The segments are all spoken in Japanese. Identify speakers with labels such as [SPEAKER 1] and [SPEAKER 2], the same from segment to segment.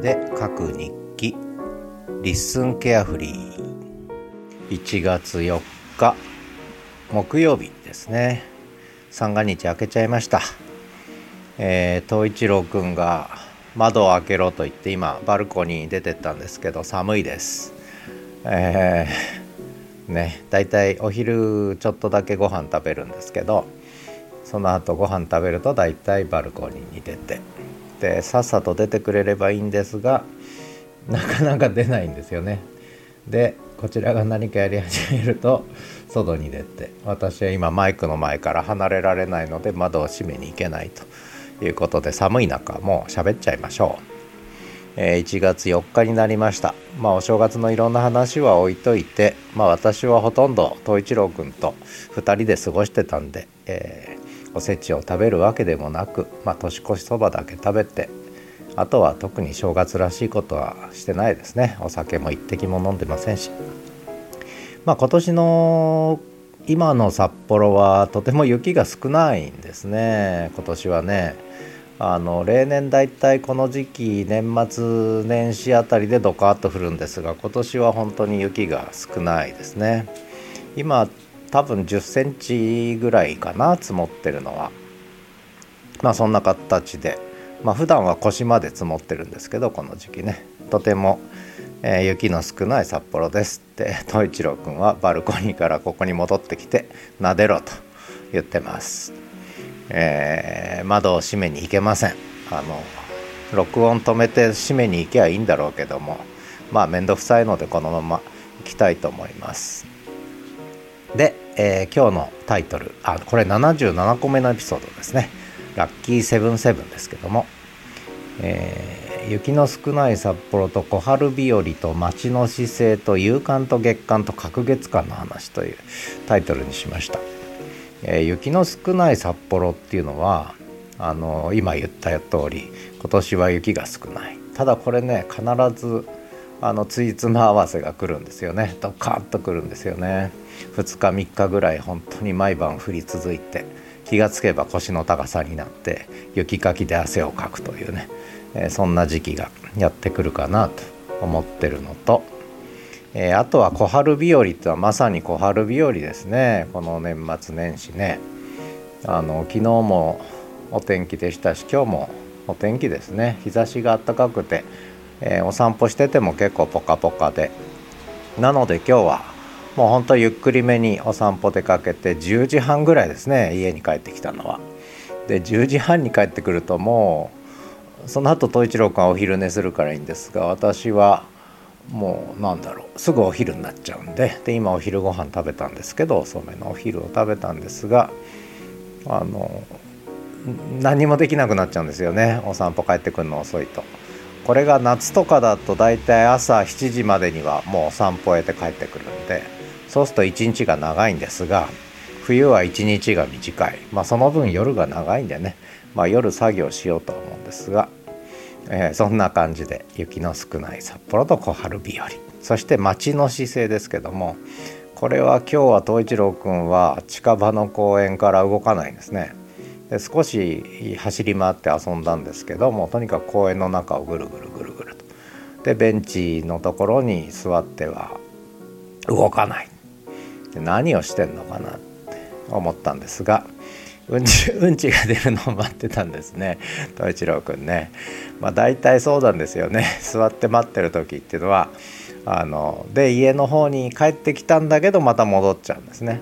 [SPEAKER 1] で書く日記。リッスンケアフリー。1月4日。木曜日ですね。三が日明けちゃいました。えー、東一郎くんが窓を開けろと言って今バルコニーに出てったんですけど寒いです。えー、ねだいたいお昼ちょっとだけご飯食べるんですけどその後ご飯食べるとだいたいバルコニーに出て。でさっさと出てくれればいいんですがなかなか出ないんですよね。でこちらが何かやり始めると外に出て私は今マイクの前から離れられないので窓を閉めに行けないということで寒い中もう喋っちゃいましょう、えー、1月4日になりました。まあお正月のいろんな話は置いといてまあ私はほとんど東一郎君と2人で過ごしてたんで、えー、おせちを食べるわけでもなく、まあ、年越しそばだけ食べてあとは特に正月らしいことはしてないですね。お酒も一滴も飲んでませんし。まあ今年の今の札幌はとても雪が少ないんですね。今年はねあの例年だいたいこの時期年末年始あたりでドカッと降るんですが今年は本当に雪が少ないですね。今多分10センチぐらいかな積もってるのは。まあそんな形で。まあ普段は腰まで積もってるんですけどこの時期ね。とても、えー、雪の少ない札幌ですって 東一郎君はバルコニーからここに戻ってきて「撫でろ」と言ってます、えー、窓を閉めに行けません。あの録音止めて閉めに行けばいいんだろうけどもまあ面倒くさいのでこのまま行きたいと思います、えー、今日のタイトルあこれ77個目のエピソードですね。ラッキーセブンセブンですけども、えー、雪の少ない札幌と小春日和と街の姿勢と夕刊と月刊と隔月間の話というタイトルにしました、えー、雪の少ない札幌っていうのはあの今言った通り今年は雪が少ない。ただこれね必ずあのついつま合わせが来るんですよね。ドカッと来るんですよね。2日3日ぐらい本当に毎晩降り続いて気がつけば腰の高さになって雪かきで汗をかくというね、えー、そんな時期がやってくるかなと思ってるのと、えー、あとは小春日和っていうのはまさに小春日和ですね。この年末年始ね。あの昨日もお天気でしたし今日もお天気ですね。日差しが暖かくて、えー、お散歩してても結構ポカポカでなので今日はもうほんとゆっくりめにお散歩出かけて10時半ぐらいですね家に帰ってきたのは。で10時半に帰ってくるともうその後東一郎君はお昼寝するからいいんですが私はもうなんだろうすぐお昼になっちゃうんでで今お昼ご飯食べたんですけど遅めのお昼を食べたんですがあの何もできなくなっちゃうんですよねお散歩帰ってくるの遅いと。これが夏とかだと大体朝7時までにはもう散歩終えて帰ってくるんでそうすると一日が長いんですが冬は一日が短い、まあ、その分夜が長いんでね、まあ、夜作業しようと思うんですが、えー、そんな感じで雪の少ない札幌と小春日和。そして街の姿勢ですけどもこれは今日は東一郎くんは近場の公園から動かないんですね。で少し走り回って遊んだんですけどもとにかく公園の中をぐるぐるぐるぐると。でベンチのところに座っては動かない何をしてんのかなって思ったんですがうんち うんちが出るのを待ってたんですね東一郎くんね。まあ大体そうなんですよね座って待ってる時っていうのはあので家の方に帰ってきたんだけどまた戻っちゃうんですね。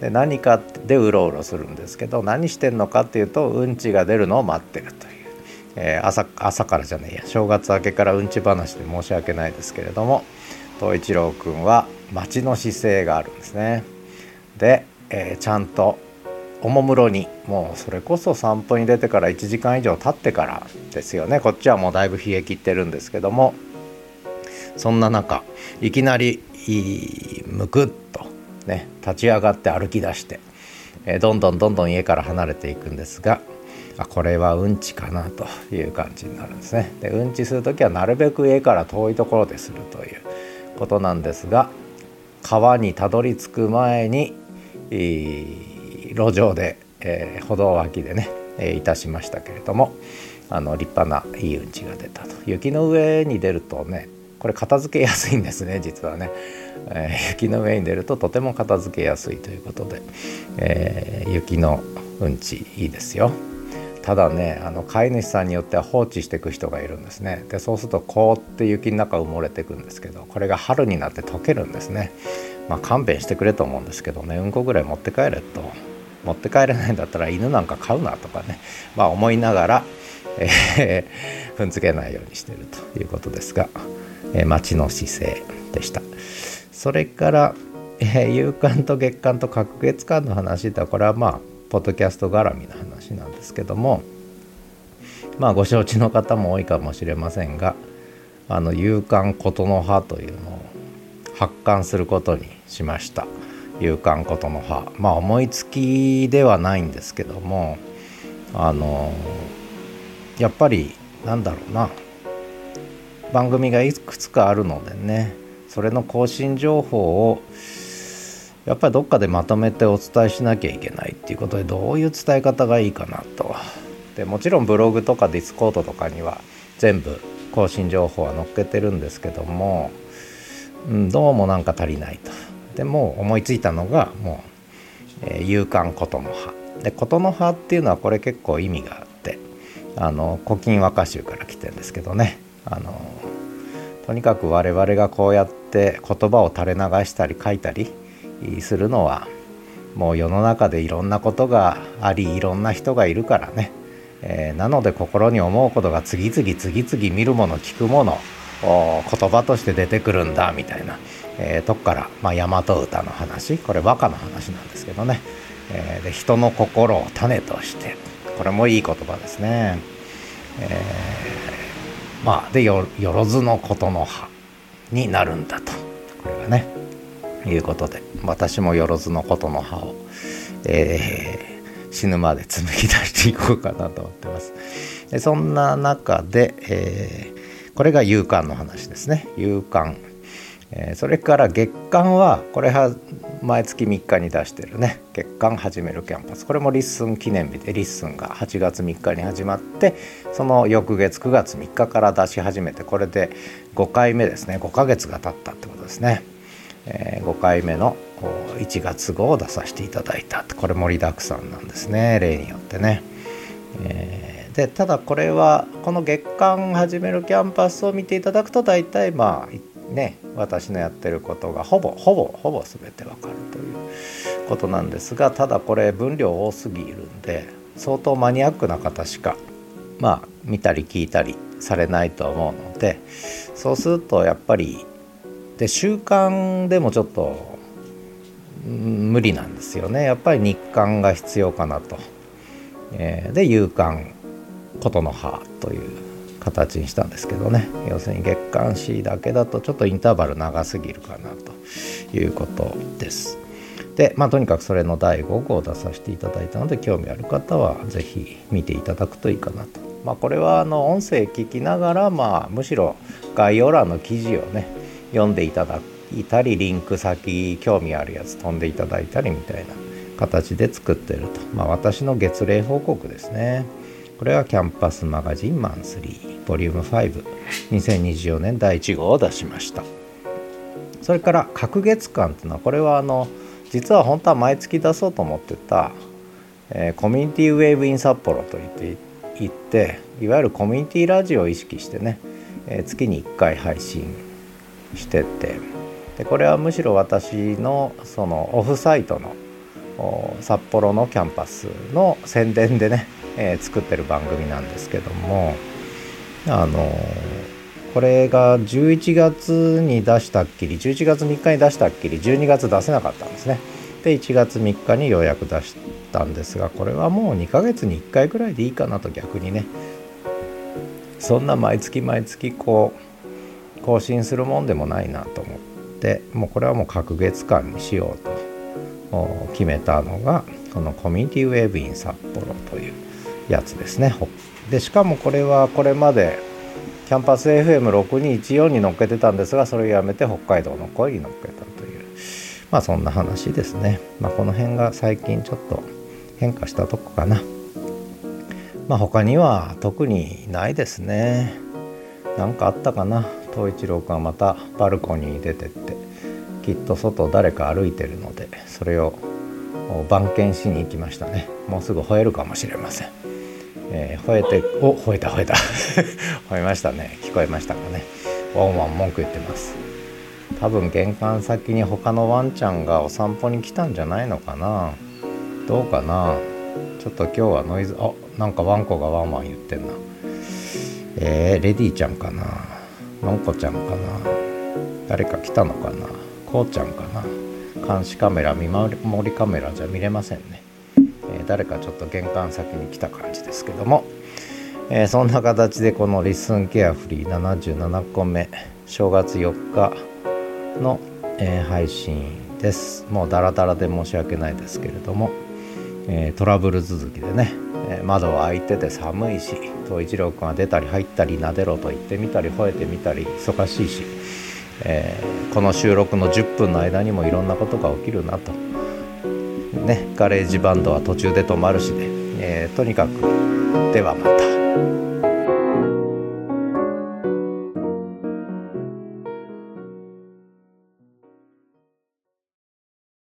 [SPEAKER 1] で何かでうろうろするんですけど何してんのかっていうとうんちが出るのを待ってるという、えー、朝朝からじゃねえや。正月明けからうんち話で申し訳ないですけれども東一郎くんは待ちの姿勢があるんですね。で、えー、ちゃんとおもむろにもうそれこそ散歩に出てから1時間以上経ってからですよね。こっちはもうだいぶ冷え切ってるんですけどもそんな中いきなりむくっね立ち上がって歩き出して、えー、どんどんどんどん家から離れていくんですがあこれはうんちかなという感じになるんですね。でうんちする時はなるべく家から遠いところでするということなんですが川にたどり着く前に路上で、えー、歩道脇でねえー、いたしましたけれどもあの立派ないいうんちが出たと雪の上に出るとねこれ片付けやすいんですね 実はね、えー、雪の上に出るととても片付けやすいということで、えー、雪のうんちいいですよ。ただねあの飼い主さんによっては放置していく人がいるんですね。でそうすると凍って雪の中埋もれていくんですけどこれが春になって溶けるんですね。まあ勘弁してくれと思うんですけどねうんこぐらい持って帰れと。持って帰れないんだったら犬なんか飼うなとかねまあ思いながら、えー、踏んづけないようにしてるということですが、えー、町の姿勢でした。それから、えー、夕刊と月刊と隔月間の話だこれはまあポッドキャスト絡みの話なんですけどもまあご承知の方も多いかもしれませんがあの夕刊琴の葉というのを発刊することにしました。夕刊琴の葉。まあ思いつきではないんですけどもあのやっぱりなんだろうな。番組がいくつかあるのでねそれの更新情報をやっぱりどっかでまとめてお伝えしなきゃいけないっていうことでどういう伝え方がいいかなと。でもちろんブログとかディスコードとかには全部更新情報は載っけてるんですけども、うん、どうもなんか足りないと。でも思いついたのがもう、えー、勇敢琴の葉。で琴の葉っていうのはこれ結構意味があってあの古今和歌集から来てるんですけどねあのとにかく我々がこうやって言葉を垂れ流したり書いたりするのはもう世の中でいろんなことがありいろんな人がいるからね、えー、なので心に思うことが次々次々見るもの聞くもの言葉として出てくるんだみたいな、えー、とこから、まあ、大和歌の話。これ和歌の話なんですけどね、えー、で人の心を種として。これもいい言葉ですね。えー、まあでよろずのことの葉になるんだと。これがねいうことで私もよろずのことの葉を、えー、死ぬまで紡ぎ出していこうかなと思ってます。でそんな中で、えー、これが夕刊の話ですね。夕刊、えー、それから月刊はこれは毎月3日に出してるね月刊始めるキャンパスこれも LISTEN 記念日で LISTEN が8月3日に始まってその翌月9月3日から出し始めてこれで5回目ですね5ヶ月が経ったってことですね。えー、5回目の1月号を出させていただいたってこれ盛りだくさんなんですね例によってね。えー、でただこれはこの月間始めるキャンパスを見ていただくと大体まあね私のやってることがほぼほぼほぼ全てわかるということなんですがただこれ分量多すぎるんで相当マニアックな方しかまあ見たり聞いたりされないと思うのでそうするとやっぱりで習慣でもちょっと無理なんですよね。やっぱり日刊が必要かなと、えー、で夕刊琴の葉という形にしたんですけどね。要するに月刊誌だけだとちょっとインターバル長すぎるかなということです。でまあとにかくそれの第5号を出させていただいたので興味ある方は是非見ていただくといいかなと。まあこれはあの音声聞きながらまあむしろ概要欄の記事をね読んでいただいたりリンク先興味あるやつ飛んでいただいたりみたいな形で作ってると、まあ、私の月例報告ですね。これはキャンパスマガジンマンスリーボリューム52024年第1号を出しました。それから隔月間っていうのはこれはあの実は本当は毎月出そうと思ってた、えー、コミュニティウェーブイン札幌と言っていっていわゆるコミュニティラジオを意識してね、えー、月に1回配信しててでこれはむしろ私のそのオフサイトの札幌のキャンパスの宣伝でね、えー、作ってる番組なんですけどもあのこれが11月に出したっきり11月3日に出したっきり12月出せなかったんですね。で1月3日にようやく出したんですがこれはもう2ヶ月に1回ぐらいでいいかなと逆にね。そんな毎月毎月こう更新するもんでもないなと思ってもうこれはもう隔月間にしようと決めたのがこのコミュニティウェーブイン札幌というやつですね。でしかもこれはこれまでキャンパス FM6214 に乗っけてたんですがそれをやめて北海道の声に乗っけたというまあそんな話ですね。まあこの辺が最近ちょっと変化したとこかな。まあ他には特にないですね。何かあったかな？東一郎君はまたバルコニーに出てってきっと外誰か歩いてるのでそれを番犬しに行きましたね。もうすぐ吠えるかもしれません、えー、吠えてお吠えた吠えた。吠えましたね。聞こえましたかね。ワンワン文句言ってます。多分玄関先に他のワンちゃんがお散歩に来たんじゃないのかな。どうかな。ちょっと今日はノイズあなんかワンコがワンワン言ってんな。えー、レディーちゃんかな。のんこちゃんかな。誰か来たのかな。こうちゃんかな。監視カメラ見守りカメラじゃ見れませんね、誰かちょっと玄関先に来た感じですけども、えー、そんな形でこの「 LISTEN carefree 77個目正月4日の、えー、配信です。もうダラダラで申し訳ないですけれども、えトラブル続きでね、え窓は開いてて寒いし東一郎君が出たり入ったりなでろと言ってみたり吠えてみたり忙しいしえ、この収録の10分の間にもいろんなことが起きるなと、ね、ガレージバンドは途中で止まるしね、えー、とにかくではまた。